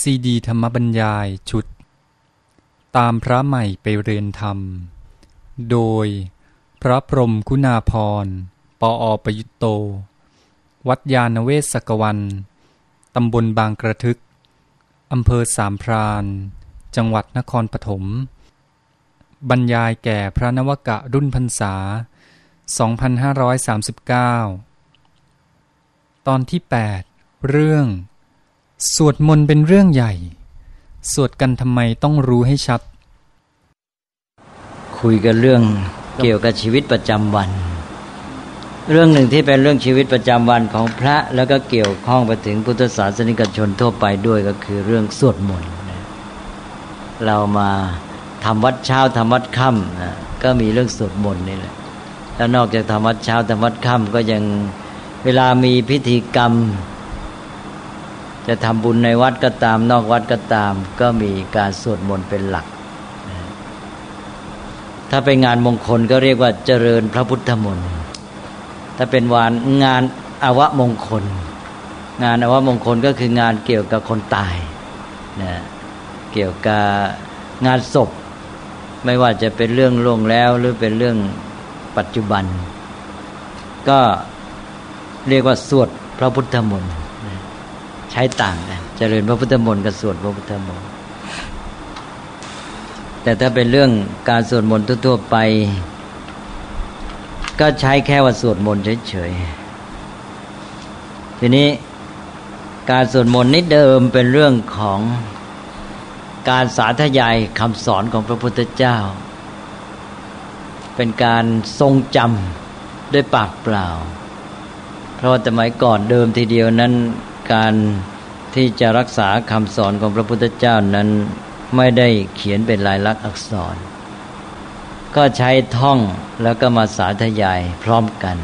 ซีดีธรรมบรรยายชุด ตามพระใหม่ไปเรียนธรรม โดยพระพรมคุณาพร ปออประยุตโต วัดยาณเวศกวัน ตำบลบางกระทึก อำเภอสามพรานจังหวัดนครปฐม บรรยายแก่พระนวกะรุ่นพรรษา 2539 ตอนที่ 8 เรื่อง สวดมนต์เป็นเรื่องใหญ่ สวดกันทำไมต้องรู้ให้ชัด คุยกันเรื่องเกี่ยวกับชีวิตประจำวัน เรื่องหนึ่งที่เป็นเรื่องชีวิตประจำวันของพระ แล้วก็เกี่ยวข้องไปถึงพุทธศาสนิกชนทั่วไปด้วยก็คือเรื่องสวดมนต์เรามาทำวัดเช้าทำวัดค่ำก็มีเรื่องสวดมนต์นี่แหละแล้วนอกจากทำวัดเช้าทำวัดค่ำก็ยังเวลามีพิธีกรรม จะทำบุญในวัดก็ตาม นอกวัดก็ตาม ก็มีการสวดมนต์เป็นหลัก ถ้าเป็นงานมงคลก็เรียกว่าเจริญพระพุทธมนต์ถ้าเป็นวานงานอวมงคล งานอวมงคลก็คืองานเกี่ยวกับคนตายนะเกี่ยวกับงานศพ ไม่ว่าจะเป็นเรื่องล่วงแล้วหรือเป็นเรื่องปัจจุบัน ก็เรียกว่าสวดพระพุทธมนต์ ใช้ต่างกันเจริญพระพุทธมนต์กับสวดพระพุทธมนต์แต่ถ้าเป็นเรื่องการสวดมนต์ทั่วๆไป ก็ใช้แค่ว่าสวดมนต์เฉยๆทีนี้การสวดมนต์นี้เดิมเป็นเรื่องของการสาธยายคำสอนของพระพุทธเจ้า เป็นการทรงจำด้วยปากเปล่า เพราะสมัยก่อนเดิมทีเดียวนั้น การที่จะรักษาคำสอนของพระพุทธเจ้านั้นไม่ได้เขียนเป็นลายลักษณ์อักษร ก็ใช้ท่องแล้วก็มาสาธยายพร้อมกัน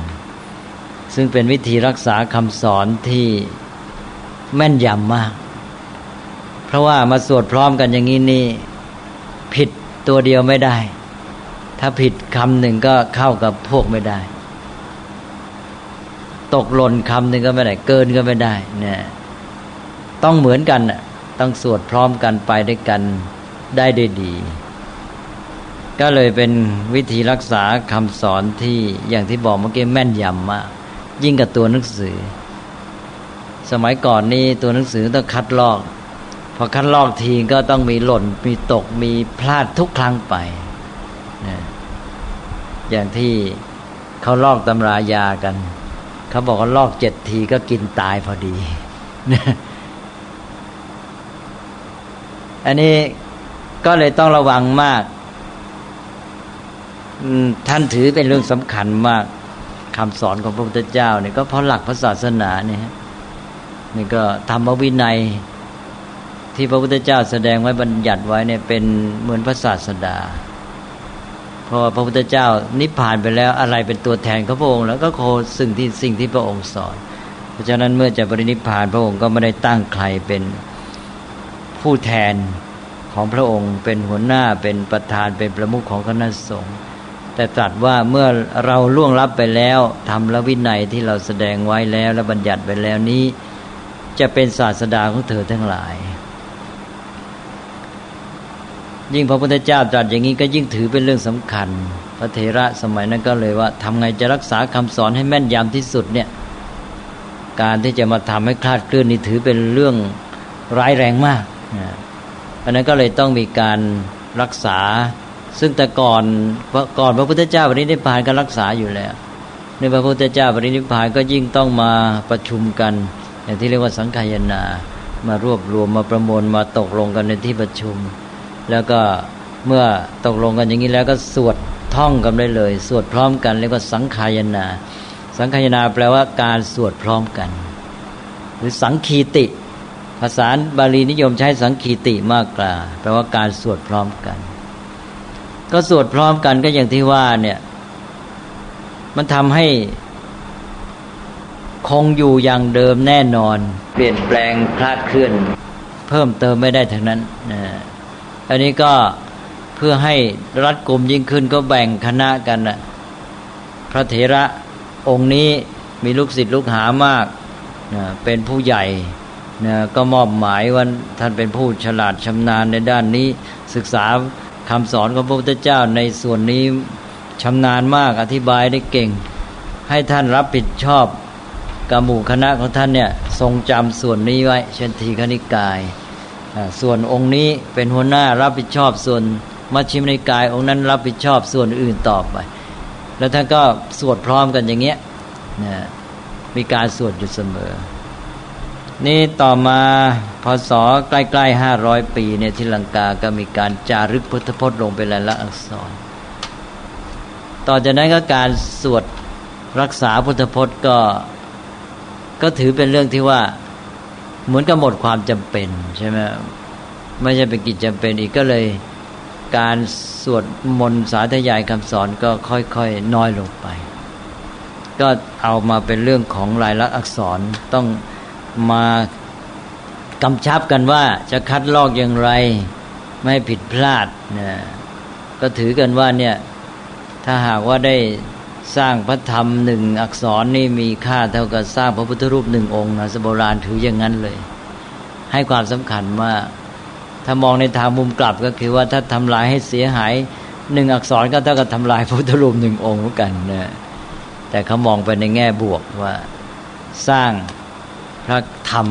ซึ่งเป็นวิธีรักษาคำสอนที่แม่นยำมาก เพราะว่ามาสวดพร้อมกันอย่างนี้นี่ผิดตัวเดียวไม่ได้ ถ้าผิดคำหนึ่งก็เข้ากับพวกไม่ได้ ตกหล่นคำหนึ่งก็ไม่ได้ เกินก็ไม่ได้เนี่ยต้องเหมือนกันต้องสวดพร้อมกันไปด้วยกันได้ได้ดี ก็เลยเป็นวิธีรักษาคำสอนที่อย่างที่บอกเมื่อกี้แม่นยำมาก ยิ่งกับตัวหนังสือ สมัยก่อนนี่ตัวหนังสือต้องคัดลอก พอคัดลอกทีก็ต้องมีหล่นมีตกมีพลาดทุกครั้งไปนะอย่างที่เขาลอกตำรายากัน เขาบอกว่าลอกเจ็ดทีก็กินตายพอดีอันนี้ก็เลยต้องระวังมากท่านถือเป็นเรื่องสำคัญมากคำสอนของพระพุทธเจ้าเนี่ยก็เพราะหลักพระศาสนาเนี่ยนี่ก็ธรรมวินัย ที่พระพุทธเจ้าแสดงไว้บัญญัติไว้เนี่ยเป็นเหมือนพระศาสดา พราะว่าพระพุทธเจ้านิพพานไปแล้วอะไรเป็นตัวแทนของพระองค์ แล้วก็โคสิ่งที่สิ่งที่พระองค์สอน เพราะฉะนั้นเมื่อจะปรินิพพานพระองค์ก็ไม่ได้ตั้งใครเป็นผู้แทนของพระองค์เป็นหัวหน้าเป็นประธานเป็นประมุขของคณะสงฆ์แต่ตรัสว่าเมื่อเราล่วงลับไปแล้วทำละวินัยที่เราแสดงไว้แล้วและบัญญัติไปแล้วนี้ จะเป็นศาสดาของเธอทั้งหลาย ยิ่งพระพุทธเจ้าตรัสอย่างนี้ก็ยิ่งถือเป็นเรื่องสำคัญ พระเถระสมัยนั้นก็เลยว่าทำไงจะรักษาคำสอนให้แม่นยำที่สุดเนี่ย การที่จะมาทำให้คลาดเคลื่อนนี่ถือเป็นเรื่องร้ายแรงมากอันนั้นก็เลยต้องมีการรักษา ซึ่งแต่ก่อนก่อนพระพุทธเจ้าปรินิพพานก็รักษาอยู่แล้วในพระพุทธเจ้าปรินิพพานก็ยิ่งต้องมาประชุมกัน อย่างที่เรียกว่าสังขายนา มารวบรวมมาประมวลมาตกลงกันในที่ประชุม แล้วก็เมื่อตกลงกันอย่างนี้แล้วก็สวดท่องกันได้เลย สวดพร้อมกันเรียกว่าสังขายนา สังขายนาแปลว่าการสวดพร้อมกัน หรือสังคีติ ภาษาบาลีนิยมใช้สังคีติมากกว่าแปลว่าการสวดพร้อมกัน ก็สวดพร้อมกันก็อย่างที่ว่าเนี่ย มันทำให้คงอยู่อย่างเดิมแน่นอน เปลี่ยนแปลงคลาดเคลื่อน เพิ่มเติมไม่ได้ทั้งนั้นนะ อันนี้ก็เพื่อให้รัดกลุ่มยิ่งขึ้นก็แบ่งคณะกันนะพระเถระองค์นี้มีลูกศิษย์ลูกหามากนะเป็นผู้ใหญ่นะก็มอบหมายว่าท่านเป็นผู้ฉลาดชำนาญในด้านนี้ ศึกษาคำสอนของพระพุทธเจ้าในส่วนนี้ชำนาญมากอธิบายได้เก่ง ให้ท่านรับผิดชอบกับหมู่คณะของท่านเนี่ยทรงจำส่วนนี้ไว้ เช่นทีคณิกาย ส่วนองค์นี้เป็นหัวหน้ารับผิดชอบส่วนมัชฌิมนิกาย องค์นั้นรับผิดชอบส่วนอื่นต่อไป แล้วท่านก็สวดพร้อมกันอย่างเงี้ยนะมีการสวดอยู่เสมอ นี่ต่อมาพศใกล้ๆห้าร้อยปีเนี่ยที่ลังกาก็มีการจารึกพุทธพจน์ลงเป็นลายลักษณ์อักษร ต่อจากนั้นก็การสวดรักษาพุทธพจน์ก็ ก็ถือเป็นเรื่องที่ว่า เหมือนกับหมดความจำเป็นใช่ไหมไม่ใช่เป็นกิจจำเป็นอีกก็เลยการสวดมนต์สาธยายคำสอนก็ค่อยๆน้อยลงไป ก็เอามาเป็นเรื่องของลายลักษณ์อักษรต้องมากำชับกันว่าจะคัดลอกอย่างไร ไม่ผิดพลาดนะก็ถือกันว่าเนี่ยถ้าหากว่าได้ สร้างพระธรรมหนึ่งอักษรนี่มีค่าเท่ากับสร้างพระพุทธรูปหนึ่งองค์นะสโบราณถืออย่างนั้นเลย ให้ความสำคัญว่าถ้ามองในทางมุมกลับก็คือว่าถ้าทำลายให้เสียหายหนึ่งอักษรก็เท่ากับทำลายพระพุทธรูปหนึ่งองค์เหมือนกันนะแต่เขามองไปในแง่บวกว่าสร้างพระธรรม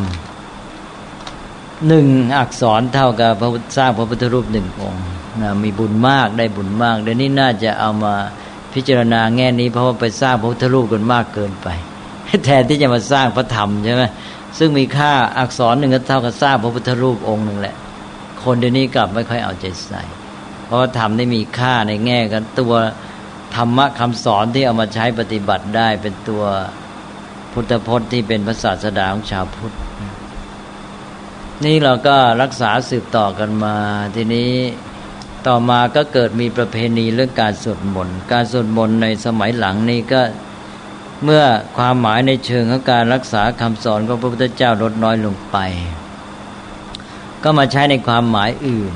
หนึ่งอักษรเท่ากับพระสร้างพระพุทธรูปหนึ่งองค์นะมีบุญมากได้บุญมากเดี๋ยวนี้น่าจะเอามา พิจารณาแง่นี้เพราะว่าไปสร้างพระพุทธรูปกันมากเกินไป แทนที่จะมาสร้างพระธรรมใช่ไหมซึ่งมีค่าอักษรหนึ่งก็เท่ากับสร้างพระพุทธรูปองค์หนึ่งแหละ คนเดี๋ยวนี้กลับไม่ค่อยเอาใจใส่ เพราะว่าธรรมได้มีค่าในแง่กันตัวธรรมะคำสอนที่เอามาใช้ปฏิบัติได้เป็นตัวพุทธพจน์ที่เป็นภาษาสดาของชาวพุทธ นี่เราก็รักษาสืบต่อกันมาทีนี้ ต่อมาก็เกิดมีประเพณีเรื่องการสวดมนต์การสวดมนต์ในสมัยหลังนี้ก็เมื่อความหมายในเชิงของการรักษาคำสอนของพระพุทธเจ้าลดน้อยลงไป ก็มาใช้ในความหมายอื่น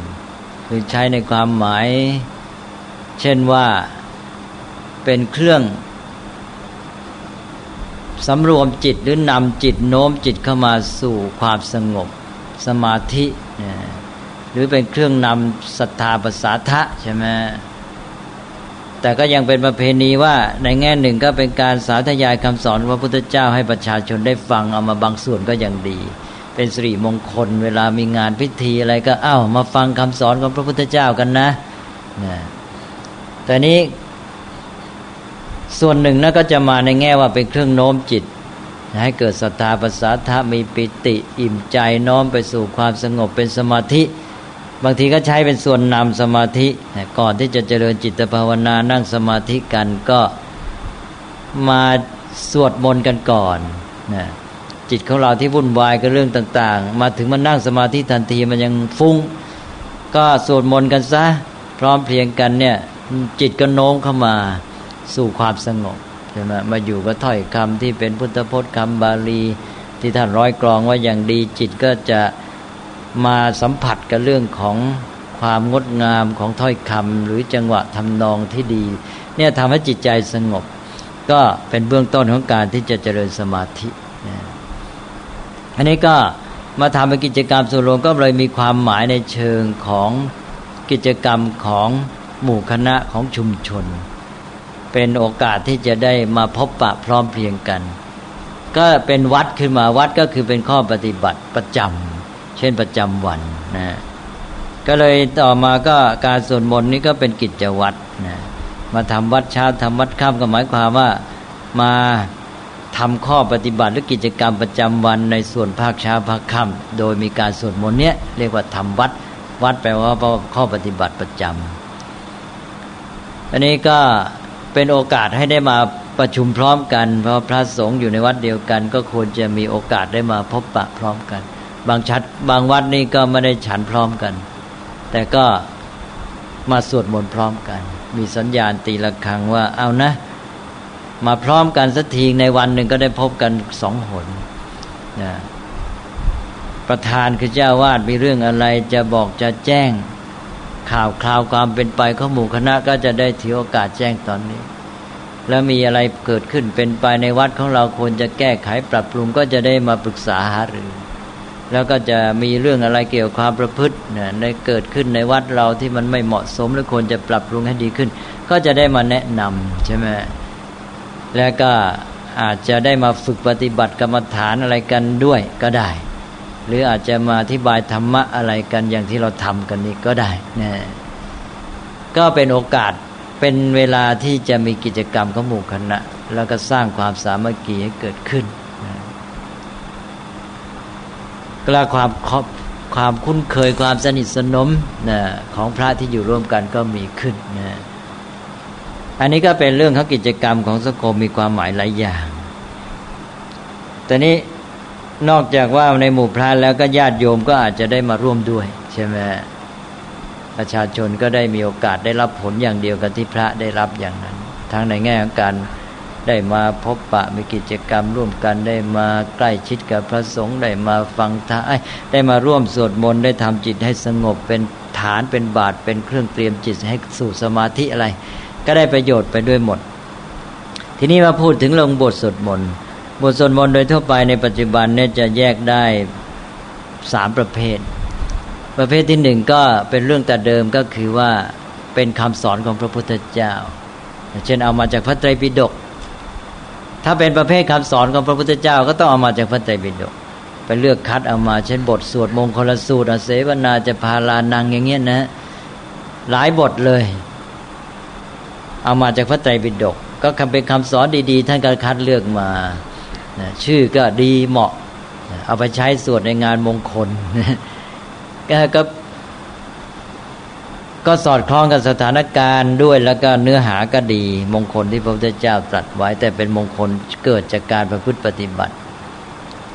คือใช้ในความหมาย เช่นว่าเป็นเครื่องสำรวมจิตหรือนำจิตโน้มจิตเข้ามาสู่ความสงบสมาธิ หรือเป็นเครื่องนำศรัทธาภาษาทะใช่ไหมแต่ก็ยังเป็นประเพณีว่าในแง่หนึ่งก็เป็นการสาธยายคำสอนพระพุทธเจ้าให้ประชาชนได้ฟังเอามาบางส่วนก็ยังดี เป็นสิริมงคล เวลามีงานพิธีอะไรก็เอ้ามาฟังคำสอนของพระพุทธเจ้ากันนะนะแต่นี้ส่วนหนึ่งนั่นก็จะมาในแง่ว่าเป็นเครื่องโน้มจิต ให้เกิดศรัทธาภาษาทะมีปิติ อิ่มใจน้อมไปสู่ความสงบเป็นสมาธิ บางทีก็ใช้เป็นส่วนนำสมาธิก่อนที่จะเจริญจิตภาวนานั่งสมาธิกันก็มาสวดมนต์กันก่อนนะจิตของเราที่วุ่นวายกับเรื่องต่าง ๆ มาถึงมานั่งสมาธิทันทีมันยังฟุง้ง ก็สวดมนต์กันซะ พร้อมเพรียงกันเนี่ย จิตก็โน้มเข้ามาสู่ความสงบใช่ไหมมาอยู่กับถ้อยคำที่เป็นพุทธพจน์คำบาลี ที่ท่านร้อยกรองว่าอย่างดีจิตก็จะ มาสัมผัสกับเรื่องของความงดงามของถ้อยคำหรือจังหวะทำนองที่ดี เนี่ยทำให้จิตใจสงบ ก็เป็นเบื้องต้นของการที่จะเจริญสมาธิอันนี้ก็มาทำเป็นกิจกรรมส่วนรวมก็เลยมีความหมายในเชิงของกิจกรรมของหมู่คณะของชุมชน เป็นโอกาสที่จะได้มาพบปะพร้อมเพียงกัน ก็เป็นวัดขึ้นมาวัดก็คือเป็นข้อปฏิบัติประจำ เช่นประจำวันนะก็เลยต่อมาก็การสวดมนต์นี้ก็เป็นกิจวัตรนะมาทำวัดเช้าทำวัดค่ำก็หมายความว่ามาทำข้อปฏิบัติหรือกิจกรรมประจำวันในส่วนภาคเช้าภาคค่ำโดยมีการสวดมนต์เนี้ยเรียกว่าทำวัดวัดแปลว่าข้อปฏิบัติประจำอันนี้ก็เป็นโอกาสให้ได้มาประชุมพร้อมกัน เพราะพระสงฆ์อยู่ในวัดเดียวกัน ก็ควรจะมีโอกาสได้มาพบปะพร้อมกัน บางชัดบางวัดนี่ก็ไม่ได้ฉันพร้อมกัน แต่ก็มาสวดมนต์พร้อมกัน มีสัญญาณตีละครังว่าเอานะ มาพร้อมกันสักทีในวันหนึ่งก็ได้พบกันสองหนนะประธานคือเจ้าวาดมีเรื่องอะไรจะบอกจะแจ้งข่าวคราวความเป็นไปของหมู่คณะก็จะได้ถือโอกาสแจ้งตอนนี้ แล้วมีอะไรเกิดขึ้นเป็นไปในวัดของเราควรจะแก้ไขปรับปรุงก็จะได้มาปรึกษาหารือ แล้วก็จะมีเรื่องอะไรเกี่ยวกับความประพฤติเนี่ยได้เกิดขึ้นในวัดเราที่มันไม่เหมาะสมหรือควรจะปรับปรุงให้ดีขึ้น ก็จะได้มาแนะนำใช่ไหมแล้วก็อาจจะได้มาฝึกปฏิบัติกรรมฐานอะไรกันด้วยก็ได้ หรืออาจจะมาอธิบายธรรมะอะไรกันอย่างที่เราทำกันนี้ก็ได้นะก็เป็นโอกาสเป็นเวลาที่จะมีกิจกรรมของหมู่คณะ แล้วก็สร้างความสามัคคีให้เกิดขึ้น กล้าความความคุ้นเคยความสนิทสนมนะของพระที่อยู่ร่วมกันก็มีขึ้นนะอันนี้ก็เป็นเรื่องของกิจกรรมของสังคมมีความหมายหลายอย่างแต่นี้นอกจากว่าในหมู่พระแล้วก็ญาติโยมก็อาจจะได้มาร่วมด้วย ใช่ไหมประชาชนก็ได้มีโอกาสได้รับผลอย่างเดียวกับที่พระได้รับอย่างนั้น ทั้งในแง่ของการ ได้มาพบปะมีกิจกรรมร่วมกันได้มาใกล้ชิดกับพระสงฆ์ได้มาฟังธรรมได้มาร่วมสวดมนต์ได้ทำจิตให้สงบเป็นฐานเป็นบาทเป็นเครื่องเตรียมจิตให้สู่สมาธิอะไร ก็ได้ประโยชน์ไปด้วยหมด ทีนี้มาพูดถึงลงบทสวดมนต์บทสวดมนต์โดยทั่วไปในปัจจุบันเนี่ยจะแยกได้สามประเภท ประเภทที่หนึ่งก็เป็นเรื่องแต่เดิมก็คือว่าเป็นคำสอนของพระพุทธเจ้า เช่นเอามาจากพระไตรปิฎก ถ้าเป็นประเภทคำสอนของพระพุทธเจ้าก็ต้องเอามาจากพระไตรปิฎกไปเลือกคัดเอามาเช่นบทสวดมงคลสูตรอเสวนาจะพาลานังอย่างเงี้ยนะ หลายบทเลย เอามาจากพระไตรปิฎกก็คำเป็นคำสอนดีๆ ท่านก็คัดเลือกมาชื่อก็ดีเหมาะ เอาไปใช้สวดในงานมงคลก็ ก็สอดคล้องกับสถานการณ์ด้วยแล้วก็เนื้อหาก็ดี มงคลที่พระพุทธเจ้าตรัสไว้ แต่เป็นมงคลเกิดจากการประพฤติปฏิบัติ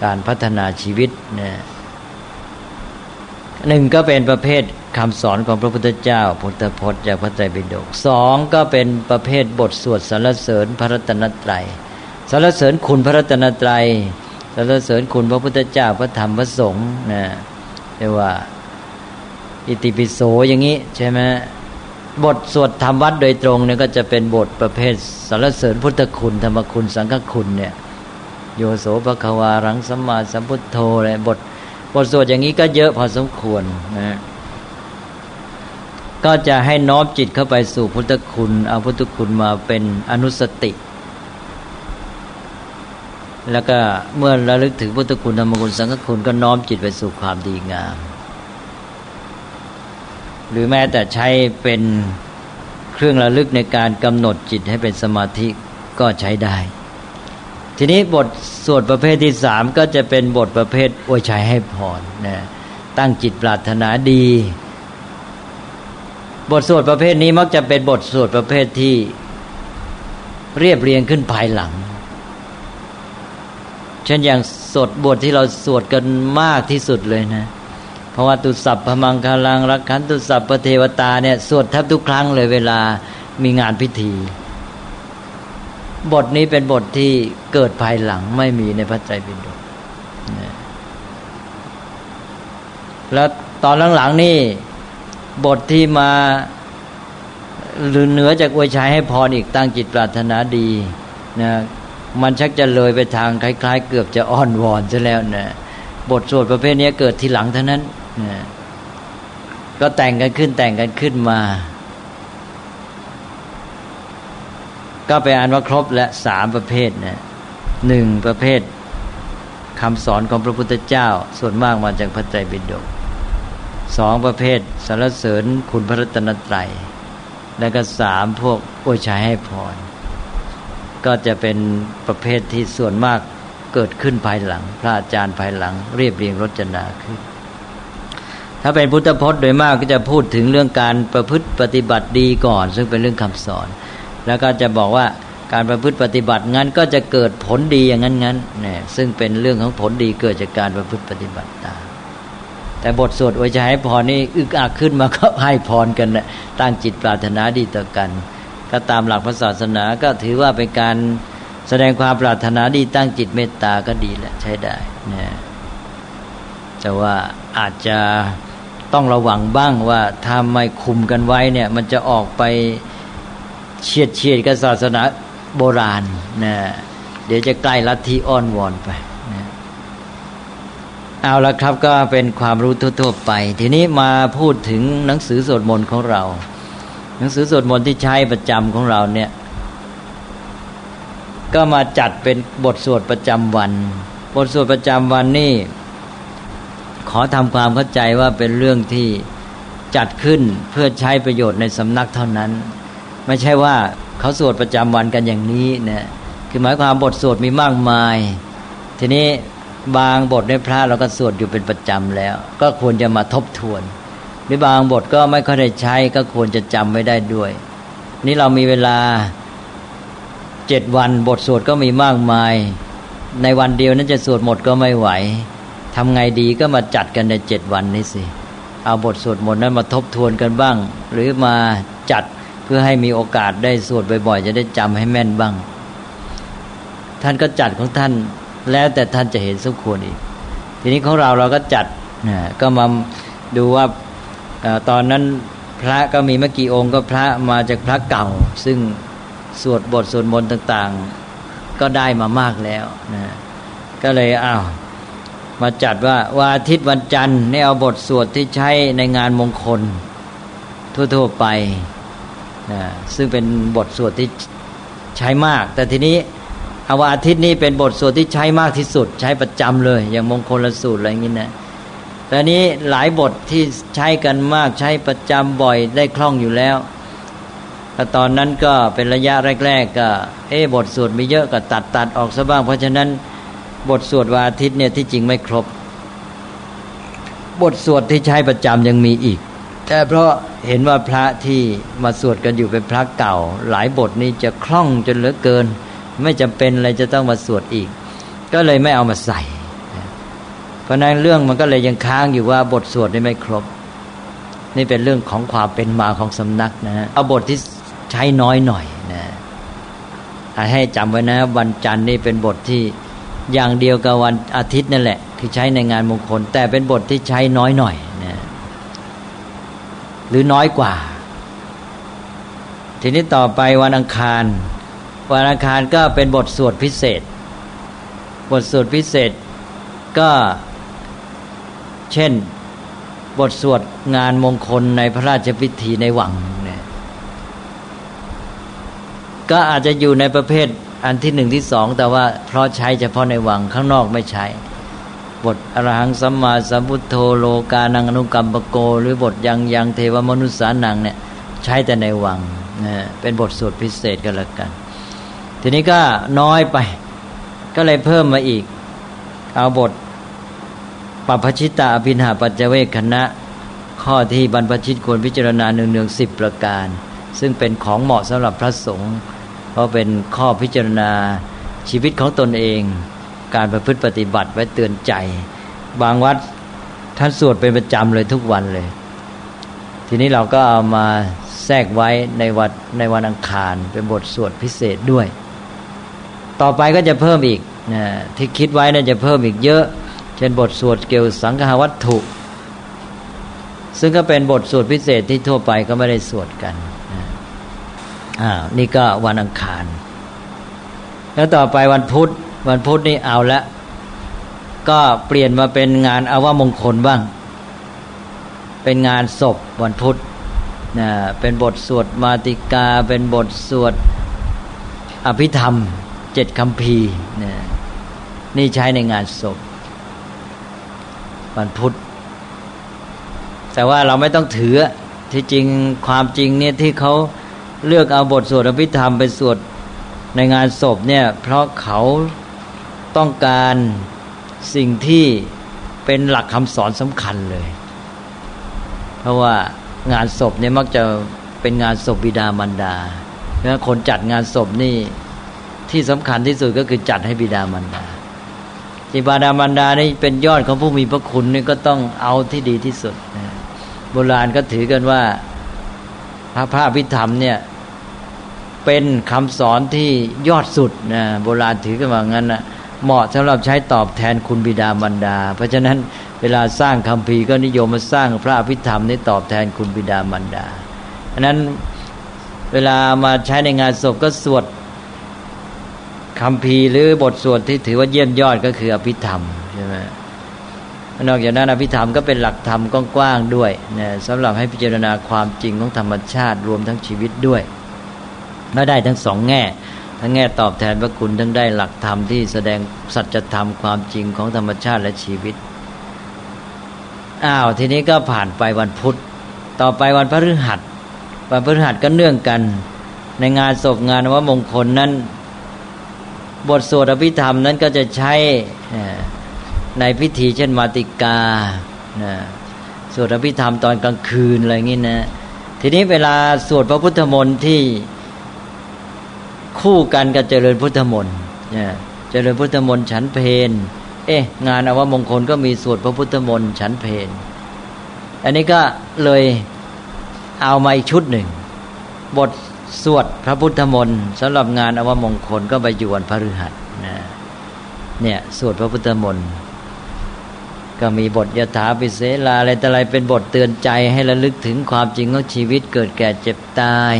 การพัฒนาชีวิตนะหนึ่งก็เป็นประเภทคำสอนของพระพุทธเจ้าพุทธพจน์จากพระไตรปิฎกสองก็เป็นประเภทบทสวดสรรเสริญพระรัตนตรัยสรรเสริญคุณพระรัตนตรัยสรรเสริญคุณพระพุทธเจ้าพระธรรมพระสงฆ์นะเรียกว่า อิติปิโสอย่างนี้ใช่ไหมบทสวดธรรมวัดโดยตรงเนี่ยก็จะเป็นบทประเภทสรรเสริญพุทธคุณธรรมคุณสังฆคุณเนี่ยโยโสภควารังสัมมาสัมพุทโธอะไรบทบทสวดอย่างนี้ก็เยอะพอสมควรนะก็จะให้น้อมจิตเข้าไปสู่พุทธคุณเอาพุทธคุณมาเป็นอนุสติ แล้วก็เมื่อระลึกถึงพุทธคุณธรรมคุณสังฆคุณก็น้อมจิตไปสู่ความดีงาม หรือแม้แต่ใช้เป็นเครื่องระลึกในการกำหนดจิตให้เป็นสมาธิก็ใช้ได้ ทีนี้บทสวดประเภทที่สามก็จะเป็นบทประเภทอวยชัยให้พรนะตั้งจิตปรารถนาดี บทสวดประเภทนี้มักจะเป็นบทสวดประเภทที่เรียบเรียงขึ้นภายหลัง เช่นอย่างสวดบทที่เราสวดกันมากที่สุดเลยนะ ราะว่าตุสัพพมังคลังรักขันตุสัพพเทวตาเนี่ยสวดแทบทุกครั้งเลยเวลามีงานพิธี บทนี้เป็นบทที่เกิดภายหลังไม่มีในพระไตรปิฎกแล้วตอนหลังๆนี่บทที่มาหรือเหนือจากอวยชัยให้พรอีกตั้งจิตปรารถนาดีนะมันชักจะเลยไปทางคล้าย ๆ เกือบจะอ้อนวอนซะแล้วนะบทสวดประเภทนี้เกิดทีหลังเท่านั้น ก็แต่งกันขึ้นแต่งกันขึ้นมา ก็ไปอ่านว่าครบและสามประเภทนะหนึ่งประเภทคำสอนของพระพุทธเจ้า ส่วนมากมาจากพระไตรปิฎกสองประเภทสารเสริญคุณพระรัตนตรัย และก็สามพวกโอชัยให้พร ก็จะเป็นประเภทที่ส่วนมากเกิดขึ้นภายหลัง พระอาจารย์ภายหลัง เรียบเรียงรจนาขึ้น ถ้าเป็นพุทธพจน์โดยมากก็จะพูดถึงเรื่องการประพฤติปฏิบัติดีก่อน ซึ่งเป็นเรื่องคำสอน แล้วก็จะบอกว่าการประพฤติปฏิบัติงั้นก็จะเกิดผลดีอย่างนั้นงั้นเนี่ยซึ่งเป็นเรื่องของผลดีเกิดจากการประพฤติปฏิบัติตามแต่บทสวดอวยชัยให้พรนี่อึกอักขึ้นมาก็ให้พรกันนะตั้งจิตปรารถนาดีต่อกัน ก็ตามหลักพระศาสนาก็ถือว่าเป็นการแสดงความปรารถนาดีตั้งจิตเมตตาก็ดีแหละใช้ได้นะแต่ว่าอาจจะ ต้องระวังบ้างว่าถ้าไม่คุมกันไว้เนี่ย มันจะออกไปเฉียดเฉียดกับศาสนาโบราณนะเดี๋ยวจะใกล้ลัทธิอ้อนวอนไปนะเอาละครับก็เป็นความรู้ทั่วๆไป ทีนี้มาพูดถึงหนังสือสวดมนต์ของเรา หนังสือสวดมนต์ที่ใช้ประจำของเราเนี่ย ก็มาจัดเป็นบทสวดประจำวัน บทสวดประจำวันนี่ ขอทำความเข้าใจว่าเป็นเรื่องที่จัดขึ้นเพื่อใช้ประโยชน์ในสำนักเท่านั้น ไม่ใช่ว่าเขาสวดประจำวันกันอย่างนี้นะคือหมายความบทสวดมีมากมาย ทีนี้บางบทในพระเราก็สวดอยู่เป็นประจำแล้ว ก็ควรจะมาทบทวน หรือบางบทก็ไม่ค่อยได้ใช้ก็ควรจะจำไม่ได้ด้วย นี่เรามีเวลาเจ็ดวันบทสวดก็มีมากมาย ในวันเดียวนั้นจะสวดหมดก็ไม่ไหว ทำไงดีก็มาจัดกันในเจ็ดวันนี้สิ เอาบทสวดมนต์นั้นมาทบทวนกันบ้าง หรือมาจัดเพื่อให้มีโอกาสได้สวดบ่อยๆ จะได้จำให้แม่นบ้าง ท่านก็จัดของท่านแล้วแต่ท่านจะเห็นสมควรอีก ทีนี้ของเราเราก็จัดก็มาดูว่าตอนนั้นพระก็มีไม่กี่องค์ก็พระมาจากพระเก่า ซึ่งสวดบทสวดมนต์ต่าง ๆ ก็ได้มามากแล้วนะก็เลยอ้าว มาจัดว่าวันอาทิตย์วันจันทร์นี่เอาบทสวดที่ใช้ในงานมงคล ทั่วๆไปนะซึ่งเป็นบทสวดที่ใช้มาก แต่ทีนี้เอาวาอาทิตย์นี้เป็นบทสวดที่ใช้มากที่สุด ใช้ประจำเลย อย่างมงคลละสูตรอะไรอย่างนี้นะแต่นี้หลายบทที่ใช้กันมากใช้ประจำบ่อยได้คล่องอยู่แล้วแต่ตอนนั้นก็เป็นระยะแรก ๆ ก็ เอ๊บทสวดมีเยอะก็ตัดตัดออกซะบ้าง เพราะฉะนั้น บทสวดวันอาทิตย์เนี่ยที่จริงไม่ครบ บทสวดที่ใช้ประจำยังมีอีก แต่เพราะเห็นว่าพระที่มาสวดกันอยู่เป็นพระเก่า หลายบทนี้จะคล่องจนเหลือเกิน ไม่จำเป็นอะไรจะต้องมาสวดอีก ก็เลยไม่เอามาใส่ เพราะนั้นเรื่องมันก็เลยยังค้างอยู่ว่าบทสวดนี่ไม่ครบ นี่เป็นเรื่องของความเป็นมาของสำนักนะฮะเอาบทที่ใช้น้อยหน่อยนะให้จำไว้นะวันจันทร์นี่เป็นบทที่ อย่างเดียวกับวันอาทิตย์นั่นแหละ คือใช้ในงานมงคล แต่เป็นบทที่ใช้น้อยหน่อยนะหรือน้อยกว่า ทีนี้ต่อไปวันอังคาร วันอังคารก็เป็นบทสวดพิเศษ บทสวดพิเศษก็เช่นบทสวดงานมงคลในพระราชพิธีในวังเนี่ยก็อาจจะอยู่ในประเภท อันที่หนึ่งที่สองแต่ว่าเพราะใช้เฉพาะในวังข้างนอกไม่ใช้บทอรหังสัมมาสัมพุทโธโลกานังอนุกรรมปโก หรือบทยังยังเทวมนุษสานังเนี่ยใช้แต่ในวังนะเป็นบทสวดพิเศษก็แล้วกัน ทีนี้ก็น้อยไป ก็เลยเพิ่มมาอีก เอาบทปัพชิตาอภินหาปัจเจเวคณะ ข้อที่บรรพชิตควรพิจารณาเนืองๆสิบประการ ซึ่งเป็นของเหมาะสำหรับพระสงฆ์ ราะเป็นข้อพิจารณาชีวิตของตนเอง การประพฤติปฏิบัติไว้เตือนใจ บางวัดท่านสวดเป็นประจำเลยทุกวันเลย ทีนี้เราก็เอามาแทรกไว้ในวัดในวันอังคารเป็นบทสวดพิเศษด้วย ต่อไปก็จะเพิ่มอีกนะที่คิดไว้น่าจะเพิ่มอีกเยอะ เช่นบทสวดเกี่ยวสังฆวัตถุ ซึ่งก็เป็นบทสวดพิเศษที่ทั่วไปก็ไม่ได้สวดกัน อ่านี่ก็วันอังคาร แล้วต่อไปวันพุธ วันพุธนี่เอาละ ก็เปลี่ยนมาเป็นงานอาวามงคลบ้าง เป็นงานศพวันพุธนะเป็นบทสวดมาติกา เป็นบทสวดอภิธรรมเจ็ดคำพีนะนี่ใช้ในงานศพ วันพุธ แต่ว่าเราไม่ต้องถือที่จริงความจริงเนี่ยที่เขา เลือกเอาบทสวดอภิธรรมไปสวดในงานศพเนี่ย เพราะเขาต้องการสิ่งที่เป็นหลักคำสอนสำคัญเลย เพราะว่างานศพเนี่ยมักจะเป็นงานศพบิดามารดาเพราะคนจัดงานศพนี่ที่สำคัญที่สุดก็คือจัดให้บิดามารดาจิบาดามารดานี่เป็นยอดของผู้มีพระคุณนี่ก็ต้องเอาที่ดีที่สุดโบราณก็ถือกันว่า พระพระพิธรรมเนี่ยเป็นคำสอนที่ยอดสุดนะโบราณถือกันว่างั้นนะเหมาะสำหรับใช้ตอบแทนคุณบิดามารดา เพราะฉะนั้นเวลาสร้างคำพีก็นิยมมาสร้างพระพิธรรมนี้ตอบแทนคุณบิดามารดาอันนั้นเวลามาใช้ในงานศพก็สวดคำพีหรือบทสวดที่ถือว่าเยี่ยมยอดก็คืออภิธรรมใช่ไหม นอกจากนั้นอภิธรรมก็เป็นหลักธรรมกว้างๆด้วยนะสำหรับให้พิจารณาความจริงของธรรมชาติรวมทั้งชีวิตด้วยและได้ทั้งสองแง่ ทั้งแง่ตอบแทนพระคุณทั้งได้หลักธรรมที่แสดงสัจธรรมความจริงของธรรมชาติและชีวิตอ้าวทีนี้ก็ผ่านไปวันพุธ ต่อไปวันพฤหัสวันพฤหัสก็เนื่องกัน ในงานศพงานว่ามงคลนั้น บทสวดอภิธรรมนั้นก็จะใช้ ในพิธีเช่นมาติกาสวดอภิธรรมตอนกลางคืนอะไรอย่างนี้นะทีนี้เวลาสวดพระพุทธมนต์ที่คู่กันกับเจริญพุทธมนต์เจริญพุทธมนต์ฉันเพนเอ๊ะ งานอวมงคลก็มีสวดพระพุทธมนต์ฉันเพนอันนี้ก็เลยเอามาอีกชุดหนึ่ง บทสวดพระพุทธมนต์สำหรับงานอวมงคลก็ไปอยู่วันพฤหัสนะเนี่ยสวดพระพุทธมนต์ ก็มีบทยถาปิเสลาอะไรแต่อะไรเป็นบทเตือนใจให้ระลึกถึงความจริงของชีวิตเกิดแก่เจ็บตาย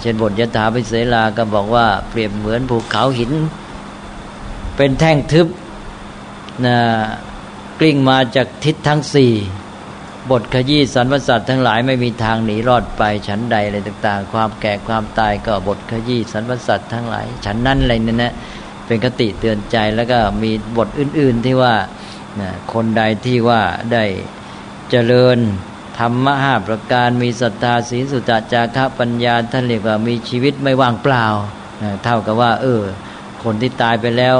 เช่นบทยถาปิเสลาก็บอกว่าเปรียบเหมือนภูเขาหิน เป็นแท่งทึบนะกลิ้งมาจากทิศทั้งสี่บทขยี้สรรพสัตว์ทั้งหลายไม่มีทางหนีรอดไปฉันใดอะไรต่าง ๆ ความแก่ความตายก็บทขยี้สรรพสัตว์ทั้งหลายฉันนั่นอะไรนั่นนะเป็นคติเตือนใจแล้วก็มีบทอื่น ๆที่ว่า คนใดที่ว่าได้เจริญธรรมะห้าประการมีศรัทธาศีลสุตจาระปัญญาท่านเรียกว่ามีชีวิตไม่ว่างเปล่าเท่ากับว่า เออ คนที่ตายไปแล้ว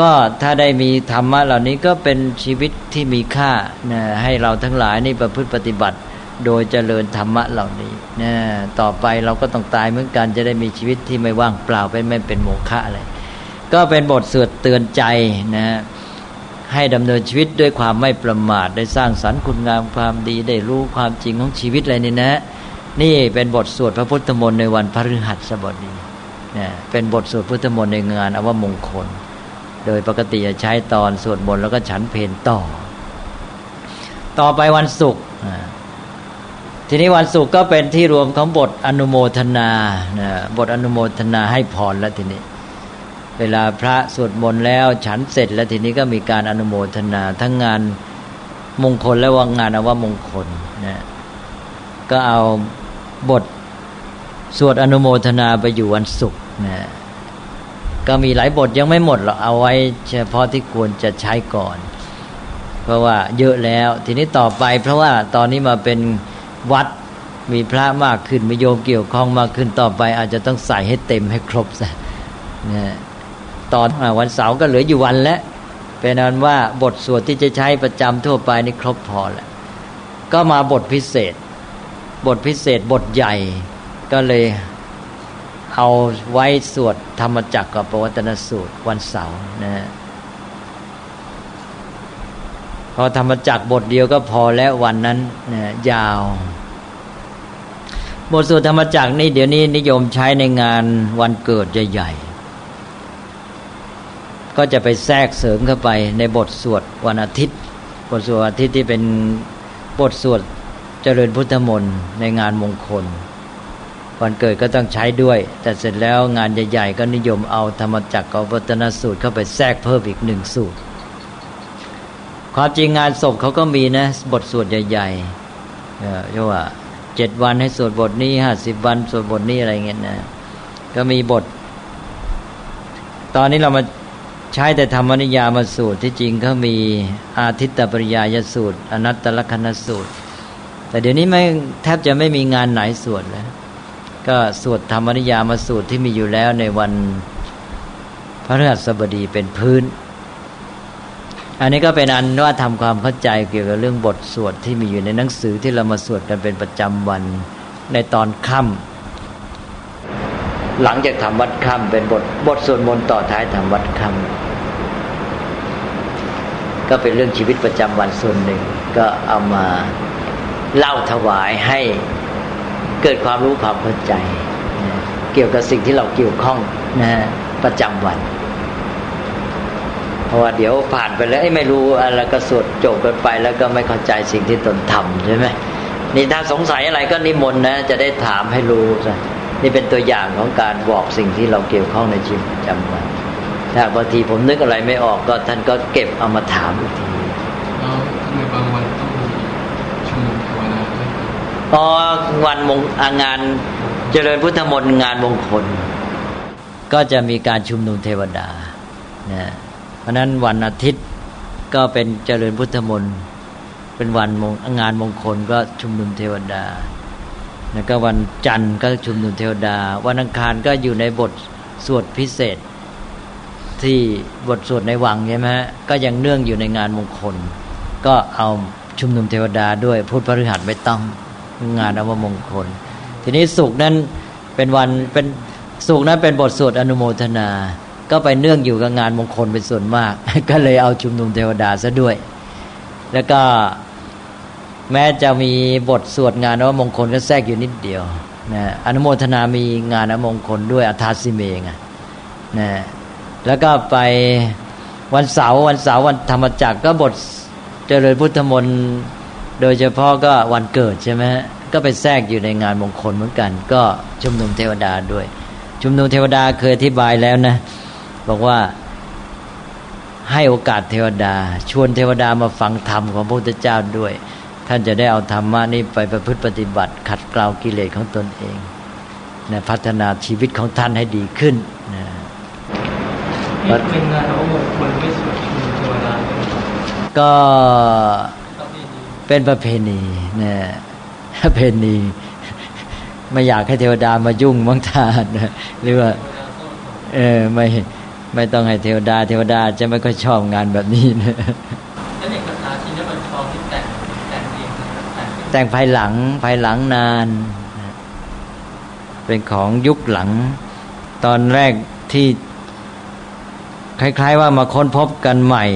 ก็ถ้าได้มีธรรมะเหล่านี้ก็เป็นชีวิตที่มีค่านะให้เราทั้งหลายนี่ประพฤติปฏิบัติ โดยเจริญธรรมะเหล่านี้นะต่อไปเราก็ต้องตายเหมือนกันจะได้มีชีวิตที่ไม่ว่างเปล่าเป็นไม่เป็นโมฆะอะไรก็เป็นบทสวดเตือนใจนะ ให้ดำเนินชีวิตด้วยความไม่ประมาทได้สร้างสรรค์คุณงามความดีได้รู้ความจริงของชีวิตอะไรนี่นะ นี่เป็นบทสวดพระพุทธมนต์ในวันพฤหัสบดีเนะเป็นบทสวดพุทธมนต์ในงานอวมงคล โดยปกติจะใช้ตอนสวดมนต์แล้วก็ฉันเพนต่อ ต่อไปวันศุกร์ทีนี้วันศุกร์ก็เป็นที่รวมของบทอนุโมทนา บทอนุโมทนาให้พรแล้วทีนี้ เวลาพระสวดมนต์แล้วฉันเสร็จแล้วทีนี้ก็มีการอนุโมทนา ทั้งงานมงคลและว่างานอว่ามงคลนะก็เอาบทสวดอนุโมทนาไปอยู่วันศุกร์นะก็มีหลายบทยังไม่หมดหรอกเอาไว้เฉพาะที่ควรจะใช้ก่อน เพราะว่าเยอะแล้ว ทีนี้ต่อไป เพราะว่าตอนนี้มาเป็นวัดมีพระมากขึ้นมีโยมเกี่ยวข้องมากขึ้นต่อไป อาจจะต้องใส่ให้เต็มให้ครบซะนะ ตอนวันเสาร์ก็เหลืออยู่วันแล้วเป็นนั้นว่าบทสวดที่จะใช้ประจำทั่วไปนี่ครบพอแล้วก็มาบทพิเศษ บทพิเศษบทใหญ่ก็เลยเอาไว้สวดธรรมจักรกับปวัตนสูตรวันเสาร์นะฮะพอธรรมจักรบทเดียวก็พอแล้ววันนั้นนะยาว บทสวดธรรมจักรนี่เดี๋ยวนี้นิยมใช้ในงานวันเกิดใหญ่ๆ ก็จะไปแทรกเสริมเข้าไปในบทสวดวันอาทิตย์ บทสวดอาทิตย์ที่เป็นบทสวดเจริญพุทธมนต์ในงานมงคล วันเกิดก็ต้องใช้ด้วย แต่เสร็จแล้วงานใหญ่ๆก็นิยมเอาธรรมจักรกับวัฒนสูตรเข้าไปแทรกเพิ่มอีกหนึ่งสูตร ความจริงงานศพเขาก็มีนะบทสวดใหญ่ๆเรียกว่าเจ็ดวันให้สวดบทนี้ห้าสิบวันสวดบทนี้อะไรเงี้ยนะ ก็มีบท ตอนนี้เรามา ใช้แต่ธรรมนิยามาสูตรที่จริงเขามีอาทิตตปริยายสูตร อนัตตลกนสูตร แต่เดี๋ยวนี้ไม่แทบจะไม่มีงานไหนสวดแล้วก็สวดธรรมนิยามาสูตรที่มีอยู่แล้วในวันพระฤหัสบดีเป็นพื้น อันนี้ก็เป็นอันว่าทำความเข้าใจเกี่ยวกับเรื่องบทสวดที่มีอยู่ในหนังสือที่เรามาสวดกันเป็นประจำวันในตอนค่ำ หลังจากทำวัดค่ำเป็นบทบทสวดมนต์ต่อท้ายทำวัดค่ำก็เป็นเรื่องชีวิตประจำวันส่วนหนึ่ง ก็เอามาเล่าถวายให้เกิดความรู้ความเข้าใจเกี่ยวกับสิ่งที่เราเกี่ยวข้องนะประจำวันเพราะว่าเดี๋ยวผ่านไปแล้วไม่รู้อะไรก็สวดจบกันไป แล้วก็ไม่เข้าใจสิ่งที่ตนทำใช่ไหมนี่ถ้าสงสัยอะไรก็นิมนต์นะ จะได้ถามให้รู้ นี่เป็นตัวอย่างของการบอกสิ่งที่เราเกี่ยวข้องในชีวิตประจำวันถ้าบางทีผมนึกอะไรไม่ออกก็ท่านก็เก็บเอามาถามอีกทีแล้วทำไมบางวันต้องมีชุมนุมภาวนาด้วยอวันมงงานเจริญพุทธมนต์งานมงคล ก็จะมีการชุมนุมเทวดาเนะเพราะนั้นวันอาทิตย์ก็เป็นเจริญพุทธมนต์เป็นวันมงงานมงคลก็ชุมนุมเทวดา แล้วก็วันจันทร์ก็ชุมนุมเทวดา วันอังคารก็อยู่ในบทสวดพิเศษ ที่บทสวดในวังใช่ไหมก็ยังเนื่องอยู่ในงานมงคล ก็เอาชุมนุมเทวดาด้วยพุทธพฤหัสไม่ต้องงานอวมงคล ทีนี้สุกนั้นเป็นวันเป็นสุกนั้นเป็นบทสวดอนุโมทนา ก็ไปเนื่องอยู่กับงานมงคลเป็นส่วนมาก ก็เลยเอาชุมนุมเทวดาซะด้วย แล้วก็ แม้จะมีบทสวดงานอวมงคลก็แทรกอยู่นิดเดียวนะอนุโมทนามีงานอวมงคลด้วยอัทาสิเมงนะแล้วก็ไปวันเสาร์วันเสาร์วันธรรมจักรก็บทเจริญพุทธมนต์โดยเฉพาะก็วันเกิดใช่ไหมก็ไปแทรกอยู่ในงานมงคลเหมือนกัน ก็ชุมนุมเทวดาด้วย ชุมนุมเทวดาเคยอธิบายแล้วนะบอกว่าให้โอกาสเทวดา ชวนเทวดามาฟังธรรมของพระพุทธเจ้าด้วย ท่านจะได้เอาธรรมะนี้ไปประพฤติปฏิบัติ ขัดเกลากิเลสของตนเองนะพัฒนาชีวิตของท่านให้ดีขึ้นนะเป็นงานของมงคลไม่สวดชุมนุมเทวดาก็เป็นประเพณีนะประเพณี ไม่อยากให้เทวดามายุ่งมังทานหรือว่าเออไม่ไม่ต้องให้เทวดา เทวดาจะไม่ค่อยชอบงานแบบนี้นะแล้วเอกสารที่นบัญชรที่แต่งแต่งเอง แต่งภายหลังภายหลังนาน เป็นของยุคหลัง ตอนแรกที่คล้าย ๆ ว่ามาค้นพบกันใหม่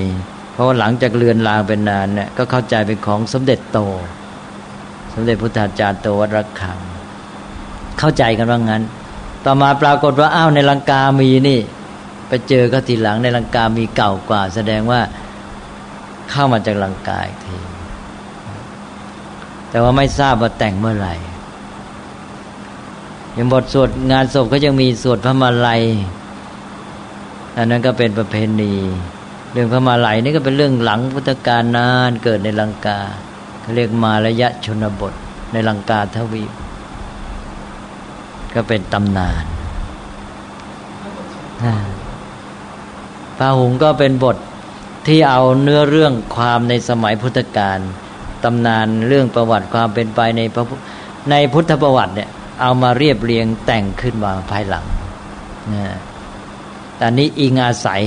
เพราะว่าหลังจากเลือนลางเป็นนานเนี่ยก็เข้าใจเป็นของสมเด็จโต สมเด็จพุทธาจารย์โตวัดรักขัง เข้าใจกันว่างั้น ต่อมาปรากฏว่าอ้าวในลังกามีนี่ ไปเจอก็ทีหลังในลังกามีเก่ากว่า แสดงว่าเข้ามาจากลังกาอีกที แต่ว่าไม่ทราบว่าแต่งเมื่อไหร่ยังบทสวดงานศพก็ยังมีสวดพระมาลัยอันนั้นก็เป็นประเพณี เรื่องพระมาลัยนี่ก็เป็นเรื่องหลังพุทธกาลนานเกิดในลังกาเขาเรียกมาระยะชนบทในลังกาทวีปก็เป็นตำนานพาหุงก็เป็นบทที่เอาเนื้อเรื่องความในสมัยพุทธกาล ตำนานเรื่องประวัติความเป็นไปในพระในพุทธประวัติเนี่ย เอามาเรียบเรียงแต่งขึ้นมาภายหลังนะอันนี้อิงอาศัย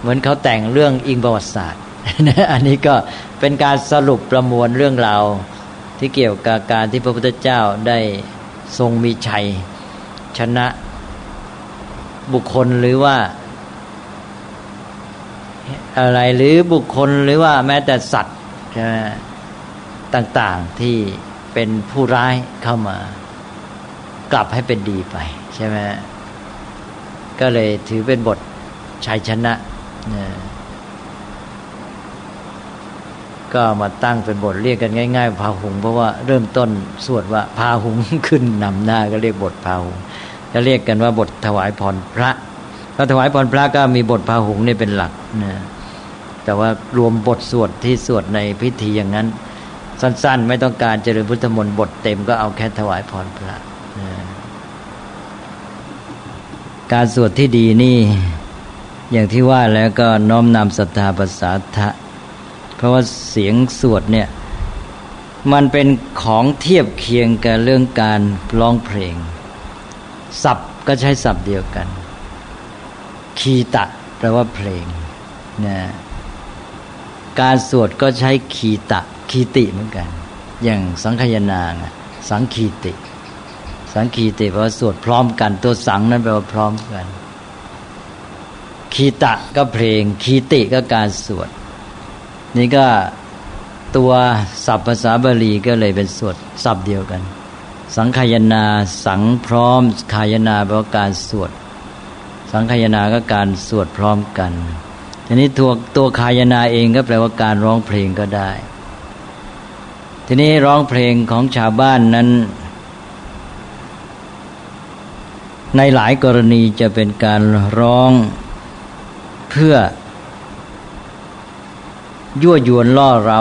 เหมือนเขาแต่งเรื่องอิงประวัติศาสตร์ อันนี้ก็เป็นการสรุปประมวลเรื่องราวที่เกี่ยวกับการที่พระพุทธเจ้าได้ทรงมีชัย ชนะบุคคลหรือว่า อะไรหรือบุคคลหรือว่าแม้แต่สัตว์ ต่างๆที่เป็นผู้ร้ายเข้ามา กลับให้เป็นดีไป ใช่ไหมก็เลยถือเป็นบทชัยชนะก็มาตั้งเป็นบทเรียกกันง่ายๆพาหุง เพราะว่าเริ่มต้นสวดว่าพาหุงขึ้นนำหน้าก็เรียกบทพาหุงจะเรียกกันว่าบทถวายพรพระก็ถวายพรพระก็มีบทพาหุงนี่เป็นหลักนะ แต่ว่ารวมบทสวดที่สวดในพิธีอย่างนั้น สั้นๆ ไม่ต้องการเจริญพุทธมนต์บทเต็มก็เอาแค่ถวายพรพระการสวดที่ดีนี่ อย่างที่ว่าแล้วก็น้อมนำศรัทธาภาษาทะ เพราะว่าเสียงสวดเนี่ย มันเป็นของเทียบเคียงกับเรื่องการร้องเพลงศัพท์ก็ใช้ศัพท์เดียวกัน คีตะแปลว่าเพลงนะ การสวดก็ใช้คีตะคีติเหมือนกัน อย่างสังคยนาสังคีติ สังคีติแปลว่าสวดพร้อมกัน ตัวสังนั้นแปลว่าพร้อมกันคีตะก็เพลงคีติก็การสวด นี่ก็ตัวศัพท์ภาษาบาลีก็เลยเป็นสวดศัพท์เดียวกัน สังขยนาสังพร้อมขายนาแปลว่าการสวด สังขยนาก็การสวดพร้อมกัน ทีนี้ตัวตัวขายนาเองก็แปลว่าการร้องเพลงก็ได้ ทีนี้ร้องเพลงของชาวบ้านนั้น ในหลายกรณีจะเป็นการร้องเพื่อ ยั่วยวนล่อเรา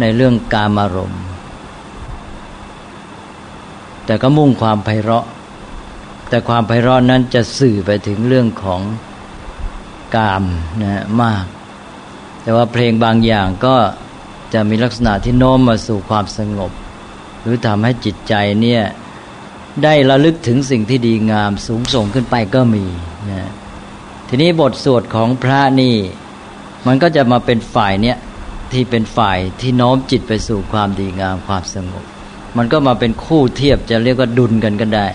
ในเรื่องกามารมณ์ แต่ก็มุ่งความไพเราะ แต่ความไพเราะนั้นจะสื่อไปถึงเรื่องของ กามนะมาก แต่ว่าเพลงบางอย่างก็จะมีลักษณะที่โน้มมาสู่ความสงบ หรือทำให้จิตใจเนี่ยได้ระลึกถึงสิ่งที่ดีงามสูงส่งขึ้นไปก็มีนะทีนี้บทสวดของพระนี่ มันก็จะมาเป็นฝ่ายเนี้ยที่เป็นฝ่ายที่โน้มจิตไปสู่ความดีงามความสงบ มันก็มาเป็นคู่เทียบจะเรียกว่าดุลกันก็ได้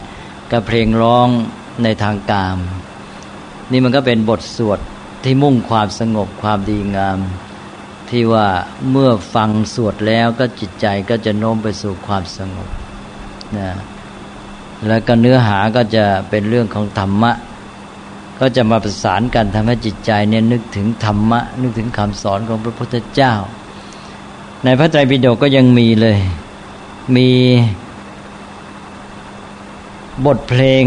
กับเพลงร้องในทางกาม นี่มันก็เป็นบทสวดที่มุ่งความสงบความดีงาม ที่ว่าเมื่อฟังสวดแล้วก็จิตใจก็จะโน้มไปสู่ความสงบนะแล้วก็เนื้อหาก็จะเป็นเรื่องของธรรมะ ก็จะมาประสานกันทำให้จิตใจเนี่ยนึกถึงธรรมะ นึกถึงคำสอนของพระพุทธเจ้า ในพระไตรปิฎกก็ยังมีเลย มีบทเพลง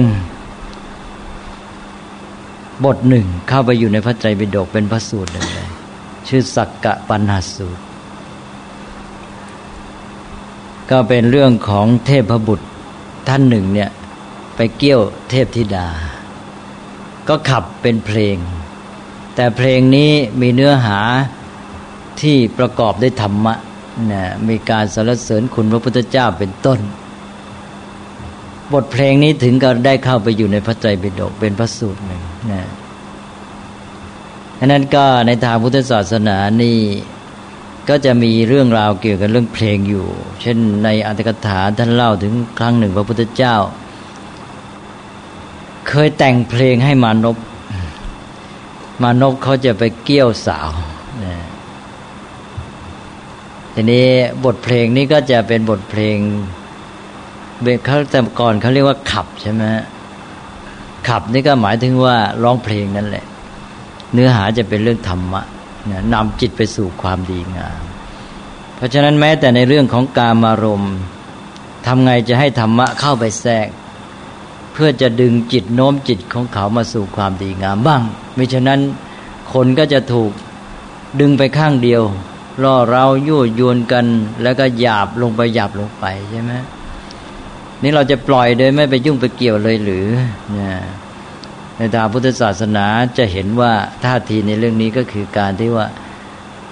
บทหนึ่งเข้าไปอยู่ในพระไตรปิฎกเป็นพระสูตรหนึ่งเลยชื่อสักกะปัญหาสูตร ก็เป็นเรื่องของเทพบุตรท่านหนึ่งเนี่ย ไปเกี่ยวเทพธิดา ก็ขับเป็นเพลง แต่เพลงนี้มีเนื้อหาที่ประกอบด้วยธรรมะนะมีการสรรเสริญคุณพระพุทธเจ้าเป็นต้น บทเพลงนี้ถึงก็ได้เข้าไปอยู่ในพระไตรปิฎกเป็นพระสูตรหนึ่งนะดังนั้นก็ในทางพุทธศาสนานี่ก็จะมีเรื่องราวเกี่ยวกับเรื่องเพลงอยู่ เช่นในอัตถกถาท่านเล่าถึงครั้งหนึ่งพระพุทธเจ้า เคยแต่งเพลงให้มานพมานพเขาจะไปเกี่ยวสาวนะทีนี้บทเพลงนี้ก็จะเป็นบทเพลง เบเขาแต่ก่อนเขาเรียกว่าขับใช่ไหมขับนี่ก็หมายถึงว่าร้องเพลงนั่นแหละ เนื้อหาจะเป็นเรื่องธรรมะนำจิตไปสู่ความดีงาม เพราะฉะนั้นแม้แต่ในเรื่องของการมารมทำไงจะให้ธรรมะเข้าไปแทรก เพื่อจะดึงจิตโน้มจิตของเขามาสู่ความดีงามบ้างม่ฉะนั้นคนก็จะถูกดึงไปข้างเดียวล่อเรายั่วยวนกัน แล้วก็หยาบลงไปหยาบลงไปใช่ไหม นี่เราจะปล่อยโดยไม่ไปยุ่งไปเกี่ยวเลยหรือนี่ในทางพุทธศาสนาจะเห็นว่าท่าทีในเรื่องนี้ก็คือการที่ว่า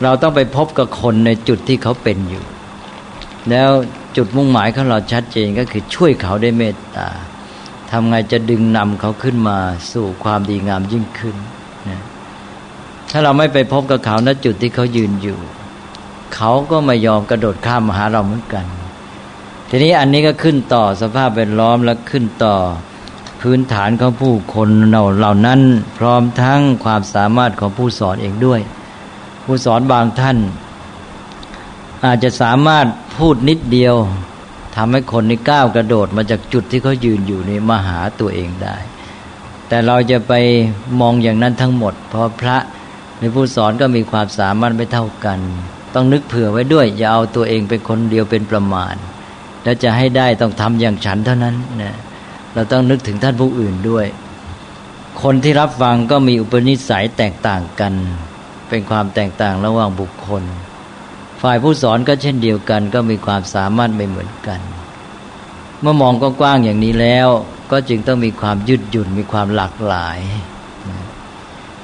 เราต้องไปพบกับคนในจุดที่เขาเป็นอยู่ แล้วจุดมุ่งหมายของเราชัดเจนก็คือช่วยเขาได้เมตตาทำไงจะดึงนำเขาขึ้นมาสู่ความดีงามยิ่งขึ้นนะถ้าเราไม่ไปพบกับเขาณจุดที่เขายืนอยู่ เขาก็ไม่ยอมกระโดดข้ามมาหาเราเหมือนกัน ทีนี้อันนี้ก็ขึ้นต่อสภาพแวดล้อมและขึ้นต่อพื้นฐานของผู้คนเหล่านั้น พร้อมทั้งความสามารถของผู้สอนเองด้วย ผู้สอนบางท่าน อาจจะสามารถพูดนิดเดียวทำให้คนนี้ก้าวกระโดดมาจากจุดที่เขายืนอยู่นี่มาหาตัวเองได้ แต่เราจะไปมองอย่างนั้นทั้งหมด เพราะพระในผู้สอนก็มีความสามารถไม่เท่ากัน ต้องนึกเผื่อไว้ด้วย อย่าเอาตัวเองเป็นคนเดียวเป็นประมาณ แล้วจะให้ได้ต้องทำอย่างฉันเท่านั้นนะเราต้องนึกถึงท่านผู้อื่นด้วย คนที่รับฟังก็มีอุปนิสัยแตกต่างกัน เป็นความแตกต่างระหว่างบุคคล ฝ่ายผู้สอนก็เช่นเดียวกัน ก็มีความสามารถไม่เหมือนกัน เมื่อมองกว้างๆอย่างนี้แล้ว ก็จึงต้องมีความยืดหยุ่นมีความหลากหลาย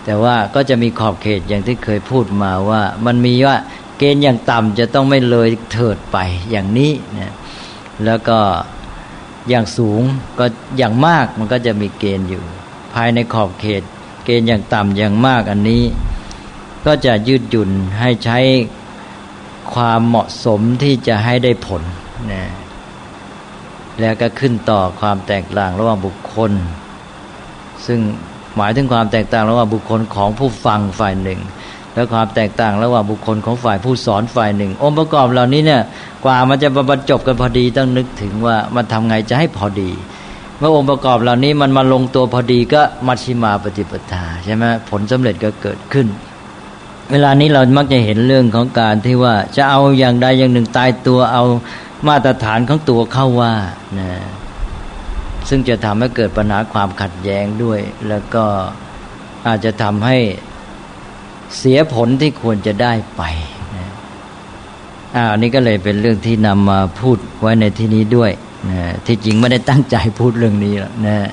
แต่ว่าก็จะมีขอบเขตอย่างที่เคยพูดมาว่า มันมีว่าเกณฑ์อย่างต่ำจะต้องไม่เลยเถิดไปอย่างนี้นะ แล้วก็อย่างสูงก็อย่างมากมันก็จะมีเกณฑ์อยู่ ภายในขอบเขต เกณฑ์อย่างต่ำอย่างมากอันนี้ ก็จะยืดหยุ่นให้ใช้ความเหมาะสมที่จะให้ได้ผลนะแล้วก็ขึ้นต่อความแตกต่างระหว่างบุคคล ซึ่งหมายถึงความแตกต่างระหว่างบุคคลของผู้ฟังฝ่ายหนึ่ง และความแตกต่างระหว่างบุคคลของฝ่ายผู้สอนฝ่ายหนึ่ง องค์ประกอบเหล่านี้เนี่ยกว่ามันจะบรรจบกันพอดีต้องนึกถึงว่ามันทำไงจะให้พอดี เมื่อองค์ประกอบเหล่านี้มันมาลงตัวพอดีก็มัชชิมาปฏิปทาใช่ไหมผลสำเร็จก็เกิดขึ้น เวลานี้เรามักจะเห็นเรื่องของการที่ว่าจะเอาอย่างใดอย่างหนึ่งตายตัวเอามาตรฐานของตัวเข้าว่านะซึ่งจะทำให้เกิดปัญหาความขัดแย้งด้วย แล้วก็อาจจะทำให้ เสียผลที่ควรจะได้ไปอ่านนี้ก็เลยเป็นเรื่องที่นำมาพูดไว้ในที่นี้ด้วยนะที่จริงไม่ได้ตั้งใจพูดเรื่องนี้หรอกนะ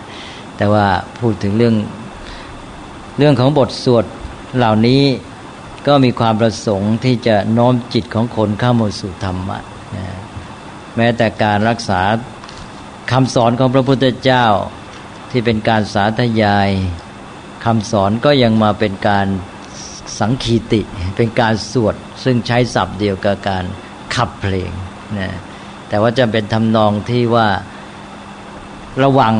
แต่ว่าพูดถึงเรื่องเรื่องของบทสวดเหล่านี้ก็มีความประสงค์ที่จะน้อมจิตของคนเข้ามาสู่ธรรมะนะแม้แต่การรักษาคำสอนของพระพุทธเจ้าที่เป็นการสาธยายคำสอนก็ยังมาเป็นการ สังคีติ เป็นการสวด ซึ่งใช้ศัพท์เดียวกับการขับเพลงนะแต่ว่าจะเป็นทำนองที่ว่าระวัง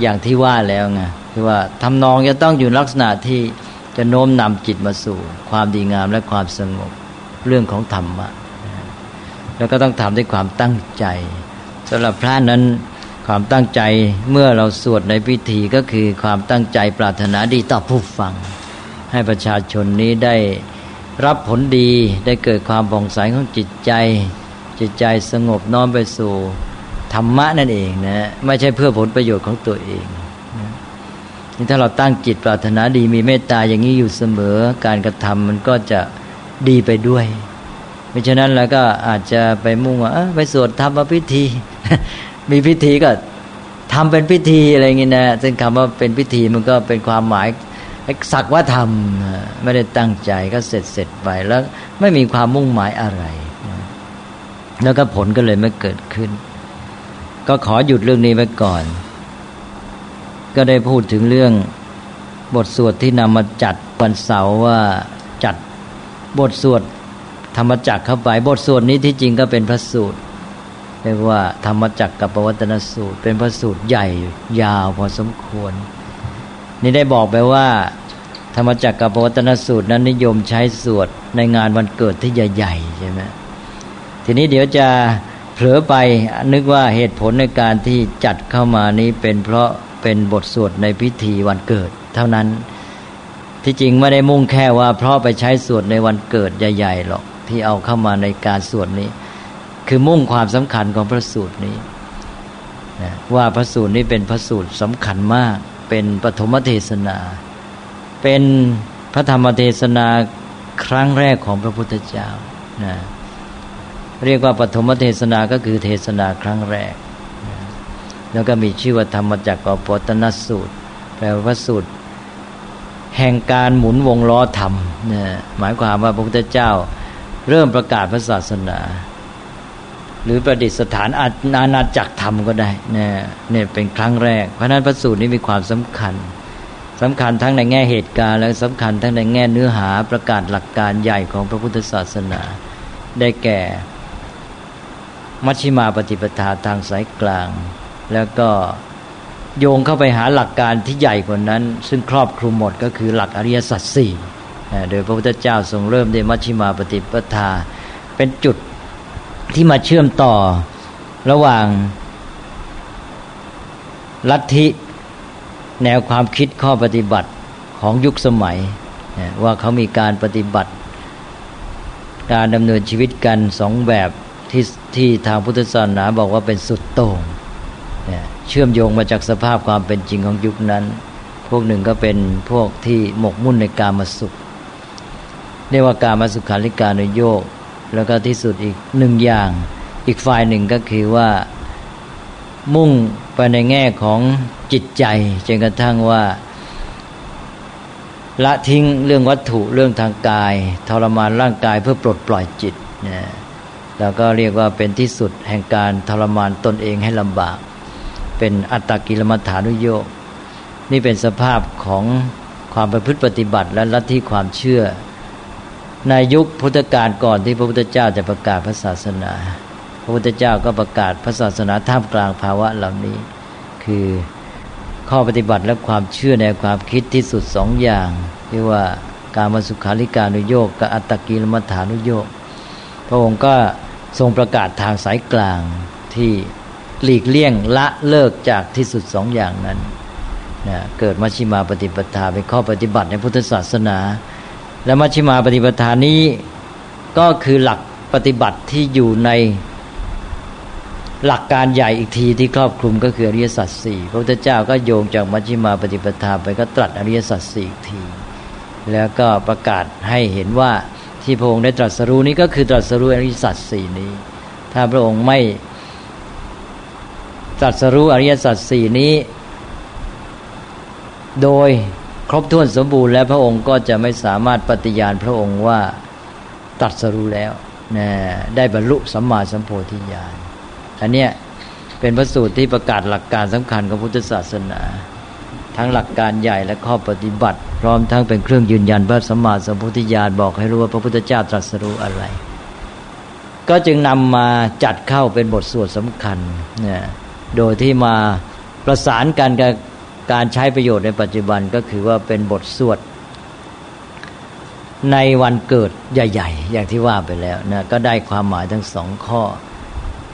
อย่างที่ว่าแล้วไงคือว่าทำนองจะต้องอยู่ลักษณะที่จะโน้มนำจิตมาสู่ ความดีงามและความสงบเรื่องของธรรมะแล้วก็ต้องทำด้วยความตั้งใจสำหรับพระนั้นความตั้งใจเมื่อเราสวดในพิธีก็คือความตั้งใจปรารถนาดีต่อผู้ฟัง ให้ประชาชนนี้ได้รับผลดีได้เกิดความผ่องใสของจิตใจ จิตใจสงบน้อมไปสู่ธรรมะนั่นเองนะไม่ใช่เพื่อผลประโยชน์ของตัวเองนี่ถ้าเราตั้งจิตปรารถนาดีมีเมตตาอย่างนี้อยู่เสมอการกระทำมันก็จะดีไปด้วยไม่ฉะนั้นแล้วก็อาจจะไปมุ่งว่าไปสวดธรรมพิธี มีพิธีก็ทำเป็นพิธีอะไรเงี้ยนะซึ่งคำว่าเป็นพิธีมันก็เป็นความหมาย สักว่าทำไม่ได้ตั้งใจก็เสร็จเสร็จไปแล้วไม่มีความมุ่งหมายอะไร แล้วก็ผลก็เลยไม่เกิดขึ้น ก็ขอหยุดเรื่องนี้ไว้ก่อน ก็ได้พูดถึงเรื่องบทสวดที่นำมาจัดวันเสาร์ว่าจัดบทสวดธรรมจักรเข้าไปบทสวดนี้ที่จริงก็เป็นพระสูตรเรียกว่าธรรมจักรกับปวัตนสูตร เป็นพระสูตรใหญ่ยาวพอสมควร นี่ได้บอกไปว่า ธรรมจักรกับปวัตนสูตรนั้นนิยมใช้สวดในงานวันเกิดที่ใหญ่ๆใช่ไหมทีนี้เดี๋ยวจะเผลอไปนึกว่าเหตุผลในการที่จัดเข้ามานี้เป็นเพราะเป็นบทสวดในพิธีวันเกิด เท่านั้นที่จริงไม่ได้มุ่งแค่ว่าเพราะไปใช้สวดในวันเกิดใหญ่ๆหรอกที่เอาเข้ามาในการสวดนี้ คือมุ่งความสำคัญของพระสูตรนี้นะว่าพระสูตรนี้เป็นพระสูตรสำคัญมากเป็นปฐมเทศนา เป็นพระธรรมเทศนาครั้งแรกของพระพุทธเจ้านะเรียกว่าปฐมเทศนาก็คือเทศนาครั้งแรกนะแล้วก็มีชื่อว่าธรรมจักรปตนสูตร แปลว่าสูตร แห่งการหมุนวงล้อธรรมนะหมายความว่าพระพุทธเจ้าเริ่มประกาศพระศาสนา หรือประดิษฐานอาณาจักรธรรมก็ได้นี่เนี่ยเป็นครั้งแรก เพราะนั้นพระสูตรนี้มีความสำคัญ สำคัญทั้งในแง่เหตุการณ์ และสำคัญทั้งในแง่เนื้อหาประกาศหลักการใหญ่ของพระพุทธศาสนา ได้แก่ มัชฌิมาปฏิปทาทางสายกลาง แล้วก็โยงเข้าไปหาหลักการที่ใหญ่กว่านั้น ซึ่งครอบคลุมหมดก็คือหลักอริยสัจสี่โดยพระพุทธเจ้าทรงเริ่มด้วยมัชฌิมาปฏิปทา เป็นจุดที่มาเชื่อมต่อระหว่างลัทธิ แนวความคิดข้อปฏิบัติของยุคสมัย ว่าเขามีการปฏิบัติ การดำเนินชีวิตกันสองแบบที่ที่ทางพุทธศาสนาบอกว่าเป็นสุดโต่งเชื่อมโยงมาจากสภาพความเป็นจริงของยุคนั้น พวกหนึ่งก็เป็นพวกที่หมกมุ่นในการมาสุขเรียกว่าการมาสุขาริการโยกแล้วก็ที่สุดอีกหนึ่งอย่าง อีกฝ่ายหนึ่งก็คือว่ามุ่ง ไปในแง่ของจิตใจจนกระทั่งว่า ละทิ้งเรื่องวัตถุเรื่องทางกาย ทรมานร่างกายเพื่อปลดปล่อยจิตนะแล้วก็เรียกว่าเป็นที่สุดแห่งการทรมานตนเองให้ลำบาก เป็นอัตตกิลมัฐานุโยกนี่เป็นสภาพของความประพฤติปฏิบัติและลัทธิความเชื่อ ในยุคพุทธกาลก่อนที่พระพุทธเจ้าจะประกาศพระศาสนา ระพุทธเจ้าก็ประกาศพระศาสนาท่ามกลางภาวะเหล่านี้ คือข้อปฏิบัติและความเชื่อในความคิดที่สุดสองอย่างที่ว่าการมาสุขาริการุโยกกับอัตตกิลมัฐานุโยกพระองค์ก็ทรงประกาศทางสายกลางที่หลีกเลี่ยงละเลิกจากที่สุดสองอย่างนั้นนะเกิดมัชฌิมาปฏิปทาเป็นข้อปฏิบัติในพุทธศาสนา และมัชฌิมาปฏิปทานนี้ก็คือหลักปฏิบัติที่อยู่ใน หลักการใหญ่อีกทีที่ครอบคลุมก็คืออริยสัจสี่พระพุทธเจ้าก็โยงจากมัชฌิมาปฏิปทาไปก็ตรัสอริยสัจสี่อีกที แล้วก็ประกาศให้เห็นว่าที่พระองค์ได้ตรัสรู้นี้ก็คือตรัสรู้อริยสัจสี่นี้ ถ้าพระองค์ไม่ตรัสรู้อริยสัจสี่นี้ โดยครบถ้วนสมบูรณ์แล้วพระองค์ก็จะไม่สามารถปฏิญาณพระองค์ว่าตรัสรู้แล้วนะได้บรรลุสัมมาสัมโพธิญาณ อันเนี้ยเป็นพระสูตรที่ประกาศหลักการสำคัญของพุทธศาสนา ทั้งหลักการใหญ่และข้อปฏิบัติ พร้อมทั้งเป็นเครื่องยืนยันพระสัมมาสัมพุทธญาณบอกให้รู้ว่าพระพุทธเจ้าตรัสรู้อะไร ก็จึงนำมาจัดเข้าเป็นบทสวดสำคัญเนี่ยโดยที่มาประสานกันกับการใช้ประโยชน์ในปัจจุบันก็คือว่าเป็นบทสวดในวันเกิดใหญ่ ๆ อย่างที่ว่าไปแล้วนะก็ได้ความหมายทั้งสองข้อ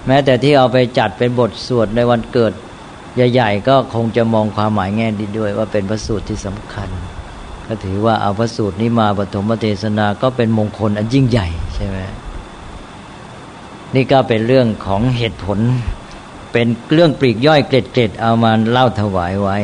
แม้แต่ที่เอาไปจัดเป็นบทสวดในวันเกิด ใหญ่ๆก็คงจะมองความหมายแง่ดีด้วย ว่าเป็นพระสูตรที่สำคัญ ก็ถือว่าเอาพระสูตรนี้มาปฐมเทศนาก็เป็นมงคลอันยิ่งใหญ่ใช่ไหมนี่ก็เป็นเรื่องของเหตุผล เป็นเรื่องปลีกย่อยเกล็ดๆเอามาเล่าถวายไว้